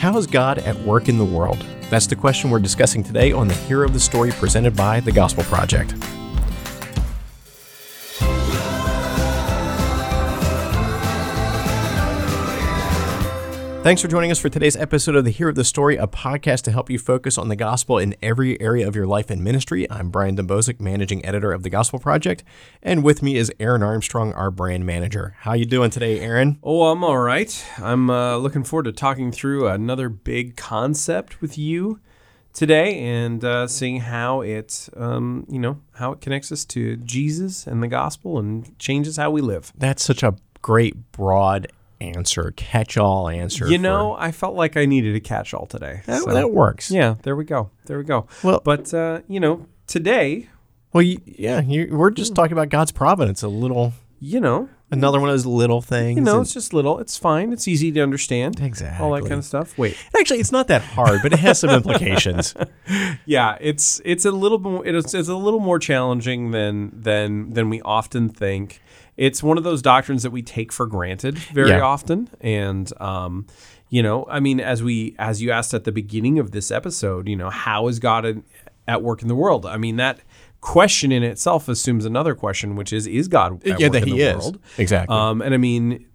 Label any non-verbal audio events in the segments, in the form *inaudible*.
How is God at work in the world? That's the question we're discussing today on the Hero of the Story presented by the Gospel Project. Thanks for joining us for today's episode of the Hero of the Story, a podcast to help you focus on the gospel in every area of your life and ministry. I'm Brian Dembowczyk, managing editor of the Gospel Project, and with me is Aaron Armstrong, our brand manager. How you doing today, Aaron? Oh, I'm all right. I'm uh, looking forward to talking through another big concept with you today and uh, seeing how it, um, you know, how it connects us to Jesus and the gospel and changes how we live. That's such a great, broad answer, catch-all answer. You know, I felt like I needed a catch-all today. that, so- that works. yeah, there we go. There we go. Well- but uh, you know, today, Well, you, yeah, you, we're just talking about God's providence. A little, you know, another one of those little things. you know, it's just little. It's fine. It's easy to understand. Exactly. All that kind of stuff. Wait. actually, it's not that hard, but it has some implications. *laughs* yeah, it's it's a little more it's, it's a little more challenging than than than we often think. It's one of those doctrines that we take for granted very Yeah. often, and um, you know, I mean, as we as you asked at the beginning of this episode, you know, how is God at, at work in the world? I mean, that question in itself assumes another question, which is, is God at yeah, work that in he the is world? exactly. Um, and I mean,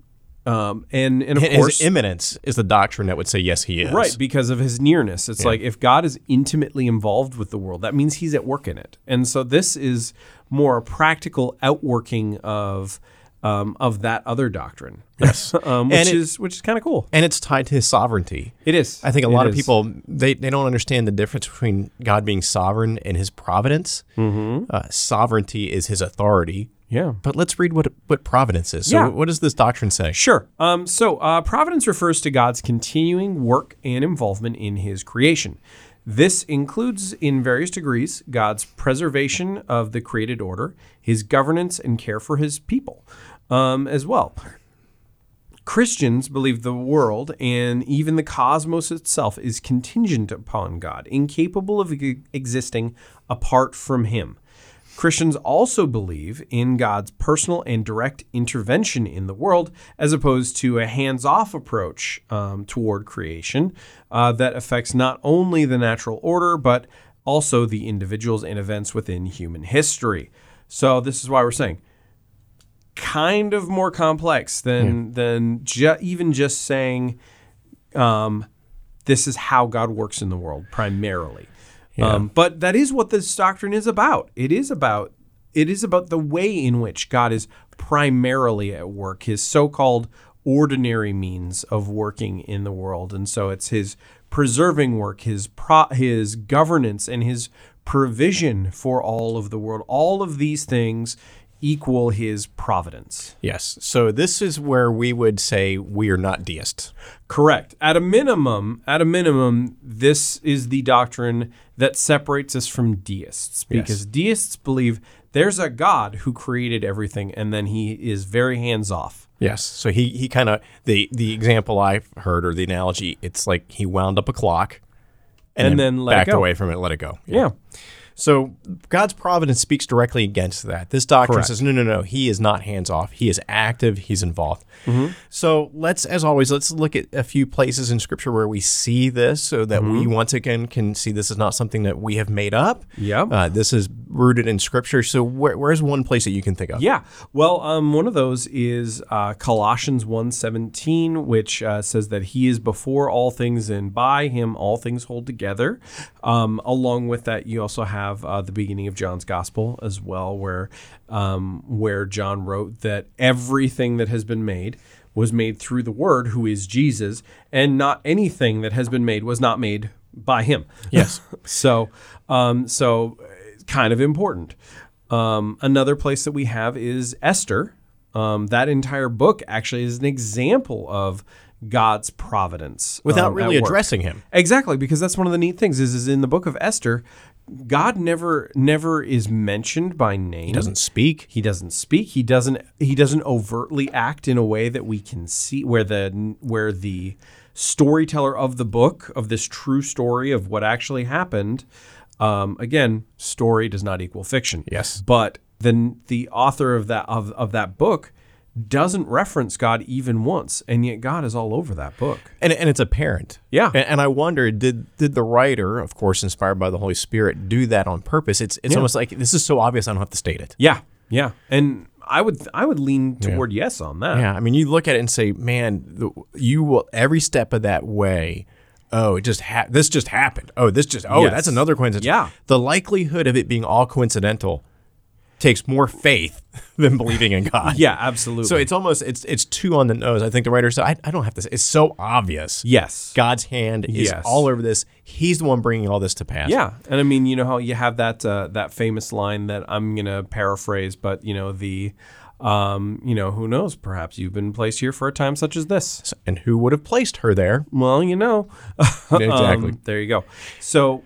um, and and of his course, immanence is the doctrine that would say yes, he is. Right, because of his nearness. It's like if God is intimately involved with the world, that means he's at work in it. And so this is more a practical outworking of um, of that other doctrine. Yes. *laughs* um, which it- is which is kind of cool. and it's tied to his sovereignty. It is. I think a It lot of is. people they, they don't understand the difference between God being sovereign and his providence. Mm-hmm. Uh, sovereignty is his authority. Yeah. But let's read what what providence is. So, Yeah. what does this doctrine say? Sure. Um, so, uh, providence refers to God's continuing work and involvement in his creation. This includes, in various degrees, God's preservation of the created order, his governance and care for his people um, as well. Christians believe the world and even the cosmos itself is contingent upon God, incapable of existing apart from Him. Christians also believe in God's personal and direct intervention in the world, as opposed to a hands off approach um, toward creation uh, that affects not only the natural order, but also the individuals and events within human history. So, this is why we're saying kind of more complex than than ju- even just saying um, this is how God works in the world primarily. Um, but that is what this doctrine is about. It is about it is about the way in which God is primarily at work, his so-called ordinary means of working in the world, and so it's his preserving work, his pro- his governance, and his provision for all of the world. All of these things equal his providence. Yes. So this is where we would say we are not deists. Correct. At a minimum, at a minimum, this is the doctrine that separates us from deists because deists believe there's a God who created everything and then he is very hands off. Yes. So he he kind of the the example I've heard or the analogy, it's like he wound up a clock and, And then, then let it backed away from it, let it go. Yeah. So God's providence speaks directly against that. This doctrine Correct. says, no, no, no, he is not hands off. He is active. He's involved. So let's, as always, let's look at a few places in Scripture where we see this, so that we once again can see this is not something that we have made up. Yep. Uh, this is rooted in Scripture. So where, where's one place that you can think of? Yeah. Well, um, one of those is uh, Colossians 1.17, which uh, says that he is before all things and by him all things hold together. Um, along with that, you also have uh, the beginning of John's gospel as well, where um, where John wrote that everything that has been made was made through the word who is Jesus, and not anything that has been made was not made by him. Yes. *laughs* So, um, so kind of important. Um, another place that we have is Esther. Um, that entire book actually is an example of God's providence Without um, really addressing him. Exactly, because that's one of the neat things is, is in the book of Esther, God never never is mentioned by name. He doesn't speak. He doesn't speak. He doesn't. He doesn't overtly act in a way that we can see, where the where the storyteller of the book of this true story of what actually happened. Um, again, story does not equal fiction. Yes. but then the author of that of, of that book doesn't reference God even once, and yet God is all over that book. and and it's apparent. Yeah. And, and I wonder did did the writer, of course, inspired by the Holy Spirit, do that on purpose? It's it's almost like this is so obvious I don't have to state it. Yeah, yeah, and I would I would lean toward yes on that. Yeah, I mean, you look at it and say, man, the, you will every step of that way. Oh, it just ha- this just happened. Oh, this just oh, Yes. that's another coincidence. Yeah. the likelihood of it being all coincidental takes more faith *laughs* than believing in God. *laughs* Yeah, absolutely. So it's almost it's it's too on the nose. I think the writer said, I, I don't have to. say It's so obvious. yes, God's hand is Yes. all over this. He's the one bringing all this to pass. Yeah, and I mean, you know how you have that uh, that famous line that I'm gonna paraphrase, but you know the, um, you know who knows? Perhaps you've been placed here for a time such as this. And who would have placed her there? Well, you know, *laughs* Exactly. Um, there you go. So,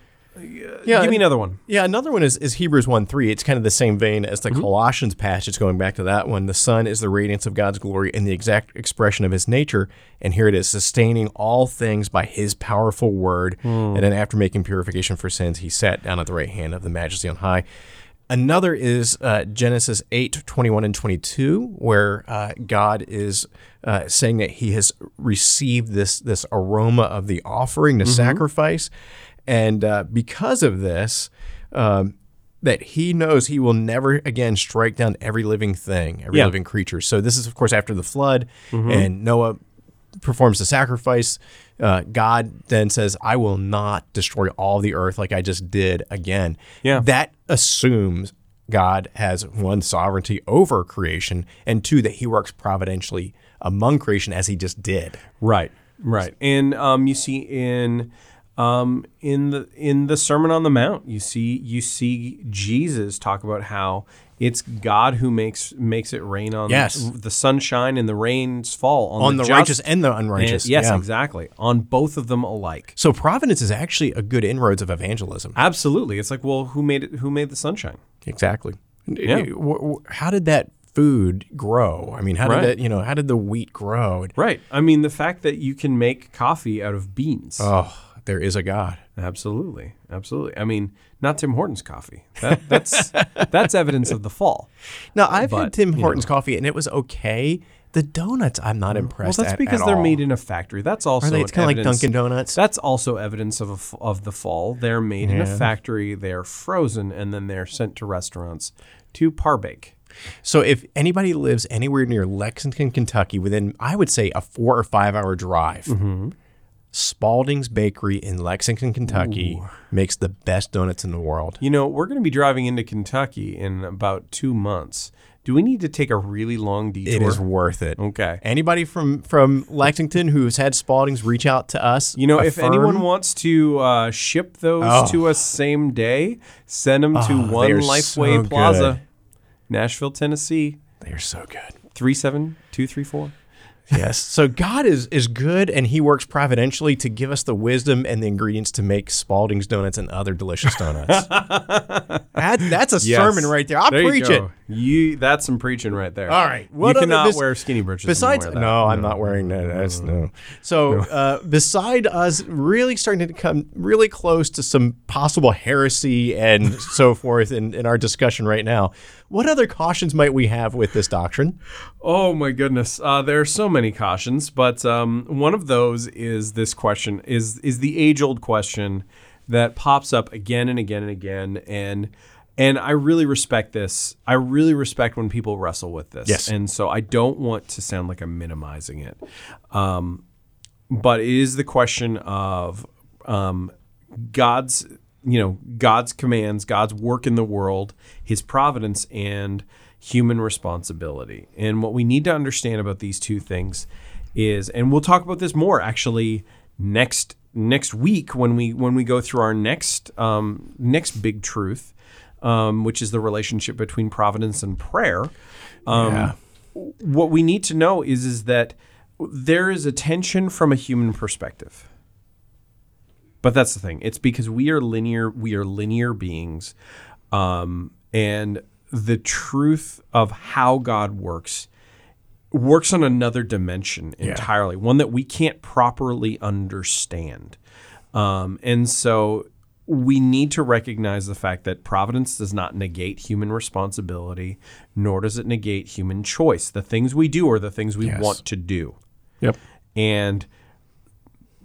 Yeah, give me another one. Yeah, another one is, is Hebrews 1 3. It's kind of the same vein as Mm-hmm. the Colossians passage, going back to that one. The Son is the radiance of God's glory and the exact expression of his nature. And here it is, sustaining all things by his powerful word. Hmm. And then after making purification for sins, he sat down at the right hand of the majesty on high. Another is uh, Genesis 8, 21 and 22, where uh, God is uh, saying that he has received this, this aroma of the offering, the sacrifice. And uh, because of this, um, that he knows he will never again strike down every living thing, every Yeah. living creature. So this is, of course, after the flood, and Noah performs the sacrifice. Uh, God then says, "I will not destroy all the earth like I just did again." Yeah. that assumes God has one sovereignty over creation, and two that He works providentially among creation as He just did. Right, right, and um, you see in um, in the in the Sermon on the Mount, you see you see Jesus talk about how it's God who makes makes it rain on Yes. the sunshine and the rains fall on, On the just righteous and the and- unrighteous. yes, Yeah. exactly, on both of them alike. So providence is actually a good inroads of evangelism. Absolutely, it's like, well, who made it? Who made the sunshine? Exactly. Yeah. W- How did that food grow? I mean, how Right. did that, you know, how did the wheat grow? Right. I mean, the fact that you can make coffee out of beans. Oh, there is a God. Absolutely, absolutely. I mean, not Tim Hortons coffee. That, that's *laughs* that's evidence of the fall. Now, I've But, had Tim you Hortons coffee and it was okay. The donuts, I'm not impressed. Well, that's at- because at they're all. made in a factory. That's also Are they? It's kind of like evidence- Dunkin' Donuts. That's also evidence of a f of the fall. They're made in a factory. They're frozen and then they're sent to restaurants to parbake. So if anybody lives anywhere near Lexington, Kentucky, within I would say a four or five hour drive, Mm-hmm. Spalding's Bakery in Lexington, Kentucky makes the best donuts in the world. You know, we're going to be driving into Kentucky in about two months. Do we need to take a really long detour? It is worth it. Okay. Anybody from from Lexington who's had Spalding's, reach out to us. You know, if anyone wants to uh, ship those Oh. to us same day, send them to Oh, One Lifeway so Plaza, good. Nashville, Tennessee, they're so good. three seven two three four. Yes. So God is is good, and He works providentially to give us the wisdom and the ingredients to make Spalding's donuts and other delicious donuts. *laughs* that, that's a sermon right there. I'll There preach it. You that's some preaching right there. All right. you What other- cannot bes- wear skinny britches. Besides, wear no. I'm not wearing that. That's no. So, uh, beside us really starting to come really close to some possible heresy and *laughs* so forth in, in our discussion right now, what other cautions might we have with this doctrine? Oh my goodness, uh, there are so many cautions, but um, one of those is this question: is is the age old question that pops up again and again and again, and and I really respect this. I really respect when people wrestle with this, Yes. and so I don't want to sound like I'm minimizing it, um, but it is the question of um, God's you know God's commands, God's work in the world, His providence, and human responsibility. And what we need to understand about these two things is, and we'll talk about this more actually next next week when we when we go through our next um, next big truth, um, which is the relationship between providence and prayer. Um, Yeah. What we need to know is is that there is a tension from a human perspective. But that's the thing. It's because we are linear. We are linear beings, um, and the truth of how God works works on another dimension entirely, one that we can't properly understand. Um, and so, we need to recognize the fact that providence does not negate human responsibility, nor does it negate human choice. The things we do are the things we Yes. want to do. Yep. And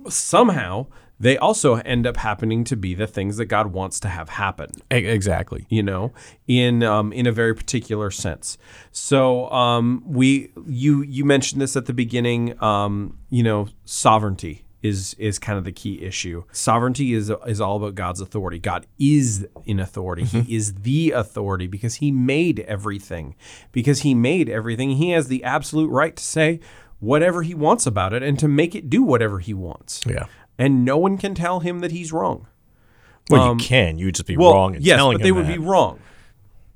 somehow they also end up happening to be the things that God wants to have happen exactly. you know, in um, in a very particular sense. So um, we you you mentioned this at the beginning. Um, you know, sovereignty is is kind of the key issue. Sovereignty is is all about God's authority. God is in authority. He mm-hmm. is the authority because He made everything. Because He made everything, He has the absolute right to say whatever He wants about it and to make it do whatever He wants. Yeah. And no one can tell Him that He's wrong. Well, you um, can. You would just be Well, wrong in yes, telling but they would that. be wrong.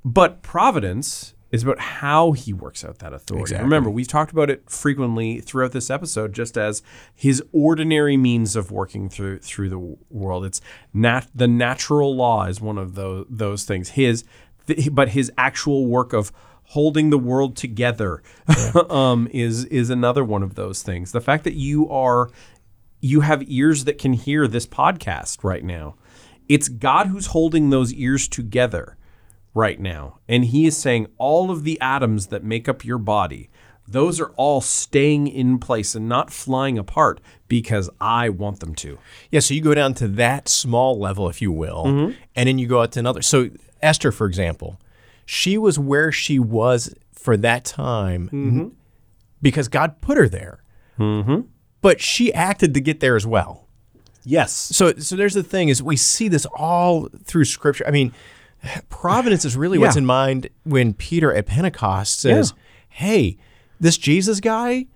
But providence is about how he works out that authority. Exactly. Remember, we've talked about it frequently throughout this episode, just as his ordinary means of working through through the world. It's nat- the natural law is one of those those things. His, th- but his actual work of holding the world together *laughs* um, is is another one of those things. The fact that you are you have ears that can hear this podcast right now. It's God who's holding those ears together right now. And he is saying all of the atoms that make up your body, those are all staying in place and not flying apart because I want them to. Yeah, so you go down to that small level, if you will, Mm-hmm. and then you go out to another. So Esther, for example, she was where she was for that time Mm-hmm. because God put her there. But she acted to get there as well. Yes. So, so there's the thing is we see this all through Scripture. I mean, providence is really what's in mind when Peter at Pentecost says, "Hey, this Jesus guy,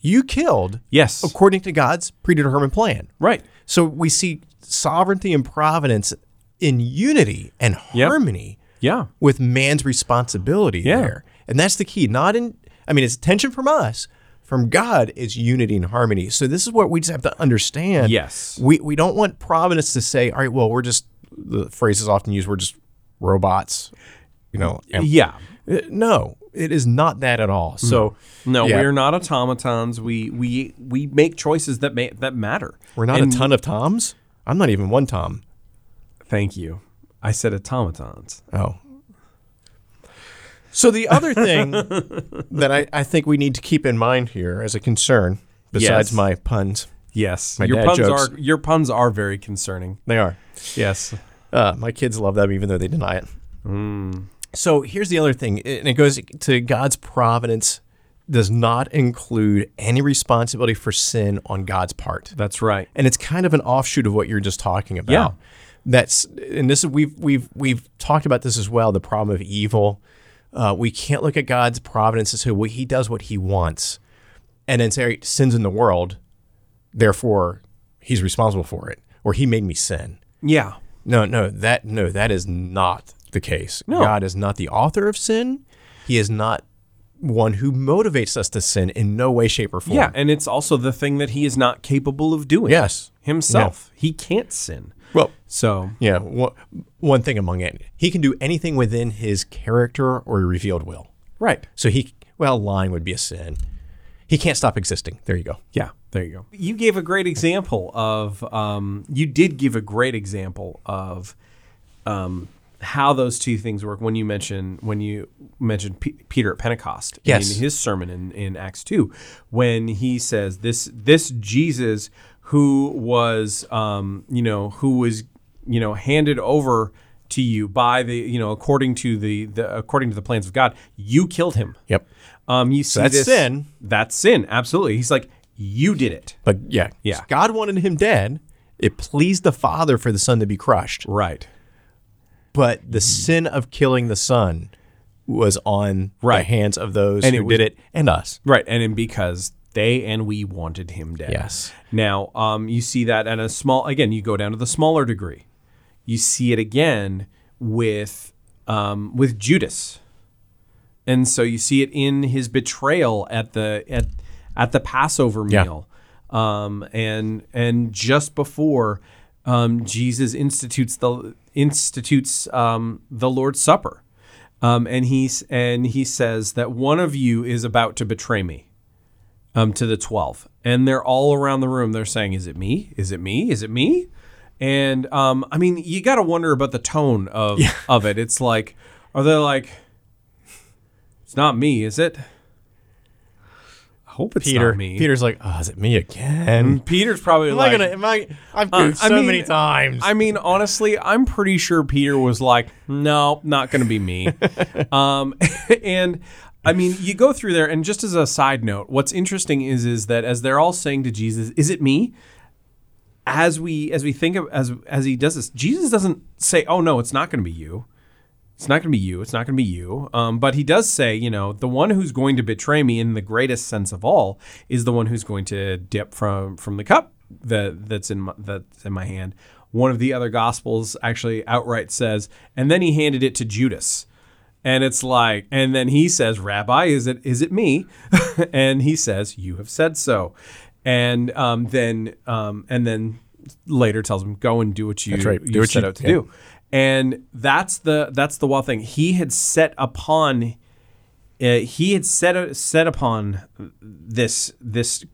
you killed Yes. according to God's predetermined plan." Right. So we see sovereignty and providence in unity and Yep. harmony Yeah. with man's responsibility Yeah. there. And that's the key. Not in I mean it's tension from us. From God is unity and harmony. So this is what we just have to understand. Yes. We we don't want providence to say, all right, well, we're just the phrase is often used, we're just robots. You know. and- Yeah. Uh, no, it is not that at all. So No, yeah, we're not automatons. We we we make choices that may, that matter. we're not And- a ton of Toms. I'm not even one Tom. Thank you. I said automatons. Oh. So the other thing *laughs* that I, I think we need to keep in mind here as a concern, besides Yes. my puns, Yes. My your dad puns jokes. are your puns are very concerning. they are. Yes. Uh, my kids love them even though they deny it. So here's the other thing, and it goes to God's providence does not include any responsibility for sin on God's part. That's right. and it's kind of an offshoot of what you're just talking about. Yeah. That's and this is we've we've we've talked about this as well. The problem of evil. Uh, we can't look at God's providence and say, well, He does what He wants, and then say sin's in the world, therefore He's responsible for it, or He made me sin. Yeah. No, no, that no, that is not the case. No. God is not the author of sin. He is not one who motivates us to sin in no way, shape, or form. Yeah, and it's also the thing that he is not capable of doing. Yes. Himself. He can't sin. Well, So, Yeah, one, one thing among it, he can do anything within his character or revealed will. right. So he, well, lying would be a sin. He can't stop existing. There you go. Yeah, there you go. You gave a great example of, um, you did give a great example of um, how those two things work when you mention when you mentioned P- Peter at Pentecost Yes. in his sermon in, in Acts two, when he says this this Jesus who was um, you know who was you know handed over to you by the you know according to the, the according to the plans of God, you killed him. Yep. Um, you see that's this- sin. That's sin. Absolutely. He's like, you did it. But yeah, Yeah. God wanted him dead. It pleased the Father for the Son to be crushed. Right. But the sin of killing the Son was on the hands of those And who was- did it and us. Right. And then because they and we wanted him dead. Yes. Now, um, you see that at a small, again, you go down to the smaller degree. You see it again with, um, with Judas. And so you see it in his betrayal at the, at, at the Passover Yeah. meal. Um, and, and just before, um, Jesus institutes the, institutes, um, the Lord's Supper. Um, and he's and he says that one of you is about to betray me um, to the 12 and they're all around the room they're saying is it me is it me is it me And um, I mean, you got to wonder about the tone of of it. It's like, are they like, it's not me, is it? I hope it's Peter, not me. Peter's like, oh, is it me again? Peter's probably Am like, I gonna? Am I? I've Uh, goofed I so mean- many times. I mean, honestly, I'm pretty sure Peter was like, no, not going to be me. *laughs* um, *laughs* and I mean, you go through there, and just as a side note, what's interesting is is that as they're all saying to Jesus, "Is it me?" As we as we think of as as he does this, Jesus doesn't say, "Oh no, it's not going to be you." It's not going to be you. It's not going to be you. Um, but he does say, you know, the one who's going to betray me in the greatest sense of all is the one who's going to dip from from the cup that that's in my, that's in my hand. One of the other gospels actually outright says, and then he handed it to Judas. And it's like, and then he says, Rabbi, is it is it me? *laughs* and he says, You have said so. And um, then um, and then later tells him, Go and do what you, right. you Do what set you- out to yeah. do. And that's the that's the wild thing. He had set upon uh, he had set set upon this this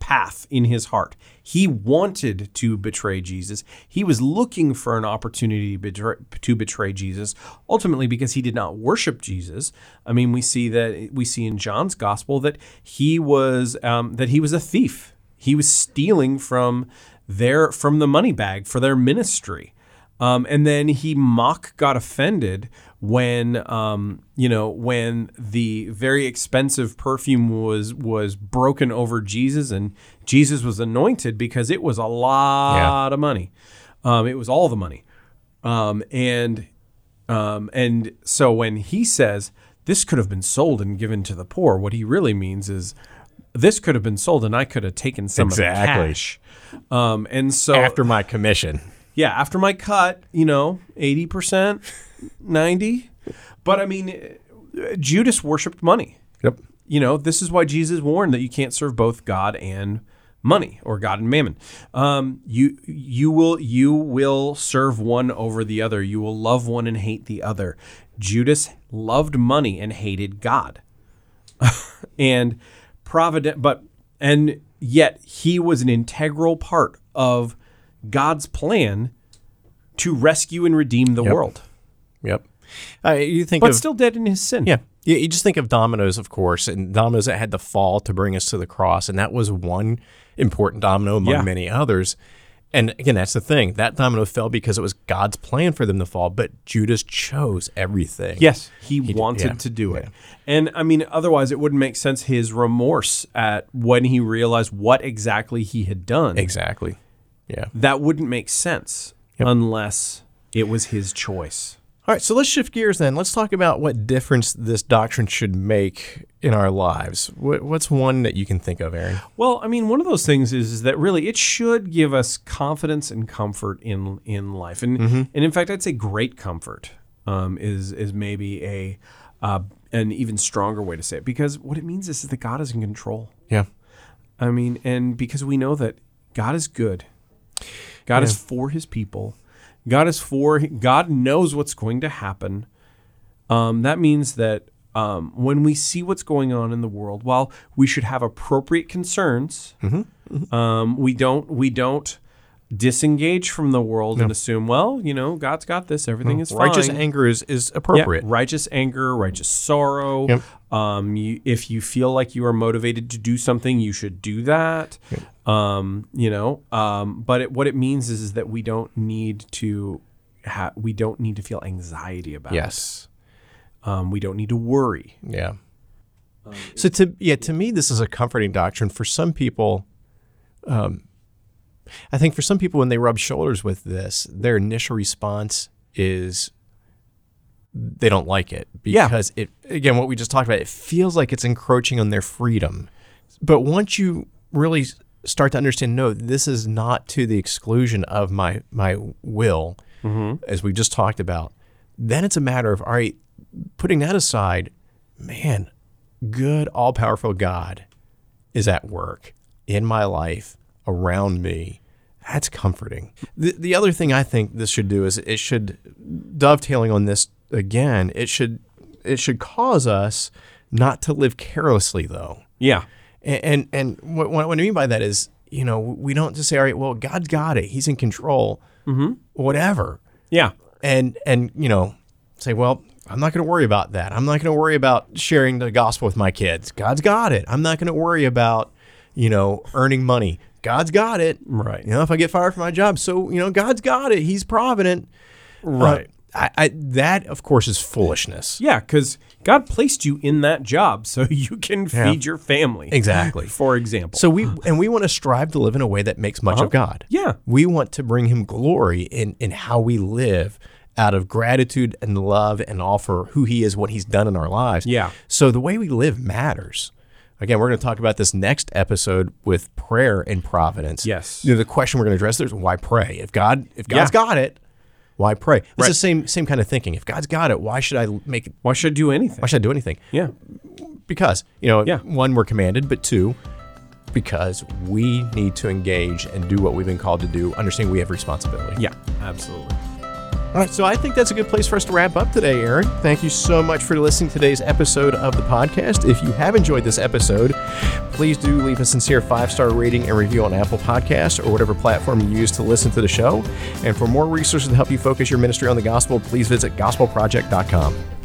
path in his heart. He wanted to betray Jesus. He was looking for an opportunity to betray, to betray Jesus, ultimately because he did not worship Jesus. I mean, we see that we see in John's gospel that he was um, that he was a thief. He was stealing from their from the money bag for their ministry. Um, and then he mock got offended when um, you know when the very expensive perfume was was broken over Jesus and Jesus was anointed because it was a lot of money. Um, it was all the money, um, and um, and so when he says this could have been sold and given to the poor, what he really means is this could have been sold and I could have taken some Exactly. of the cash. Um, and so after my commission. Yeah, after my cut, you know, 80%, 90. But I mean, Judas worshiped money. Yep. You know, this is why Jesus warned that you can't serve both God and money or God and mammon. Um, you you will you will serve one over the other. You will love one and hate the other. Judas loved money and hated God. *laughs* and provident but and yet he was an integral part of God's plan to rescue and redeem the world. Yep. Uh, you think But of still dead in his sin. Yeah. You, you just think of dominoes, of course, and dominoes that had to fall to bring us to the cross. And that was one important domino among Yeah. many others. And again, that's the thing. That domino fell because it was God's plan for them to fall, but Judas chose everything. Yes, he, wanted yeah, to do it. And I mean, otherwise, it wouldn't make sense his remorse at when he realized what exactly he had done. Exactly. Yeah. That wouldn't make sense unless it was his choice. All right, so let's shift gears then. Let's talk about what difference this doctrine should make in our lives. What's one that you can think of, Aaron? Well, I mean, one of those things is, is that really it should give us confidence and comfort in in life, and and in fact, I'd say great comfort um, is is maybe a uh, an even stronger way to say it because what it means is that God is in control. Yeah. I mean, and because we know that God is good, God is for His people, God is for God knows what's going to happen. Um, that means that um, when we see what's going on in the world, while we should have appropriate concerns, Um, we don't we don't disengage from the world and assume, well, you know, God's got this, everything is fine. Righteous fine. anger is, is Yeah, appropriate. righteous anger, righteous sorrow. Yep. Um, you, if you feel like you are motivated to do something, you should do that. Um, you know, um, but it, what it means is, is that we don't need to ha- we don't need to feel anxiety about Yes. it. Um, we don't need to worry. Yeah. so to yeah, to me, this is a comforting doctrine. For some people, um, I think for some people, when they rub shoulders with this, their initial response is they don't like it Yeah. because it again what we just talked about. It feels like it's encroaching on their freedom. But once you really start to understand, no, this is not to the exclusion of my my will, mm-hmm. as we just talked about. Then it's a matter of all right, putting that aside, man, good, all powerful God is at work in my life, around me. That's comforting. The, the other thing I think this should do is it should, dovetailing on this again, it should it should cause us not to live carelessly though. Yeah. And and, and what, what I mean by that is you know, we don't just say, all right, well, God's got it. He's in control, mm-hmm. whatever. Yeah. And, and, you know, say, well, I'm not going to worry about that. I'm not going to worry about sharing the gospel with my kids. God's got it. I'm not going to worry about, you know, earning money. God's got it. Right. You know, if I get fired from my job, so, you know, God's got it. He's provident. Right. Uh, I, I, that, of course, is foolishness. Yeah, because God placed you in that job so *laughs* you can Yeah. feed your family. Exactly. *laughs* For example. So we and we want to strive to live in a way that makes much of God. yeah. We want to bring him glory in in how we live out of gratitude and love and offer who he is, what he's done in our lives. Yeah. So the way we live matters. Again, we're going to talk about this next episode with prayer and providence. Yes. You know, the question we're going to address there is why pray? If God if God's Yeah. got it, why pray? It's Right. the same same kind of thinking. If God's got it, why should I make Why should I do anything? why should I do anything? yeah. because you know Yeah. one we're commanded but two because we need to engage and do what we've been called to do understanding we have responsibility Yeah. Absolutely. All right so i think that's a good place for us to wrap up today aaron thank you so much for listening to today's episode of the podcast. If you have enjoyed this episode please do leave a sincere five star rating and review on apple podcasts or whatever platform you use to listen to the show. And for more resources to help you focus your ministry on the gospel please visit gospelproject.com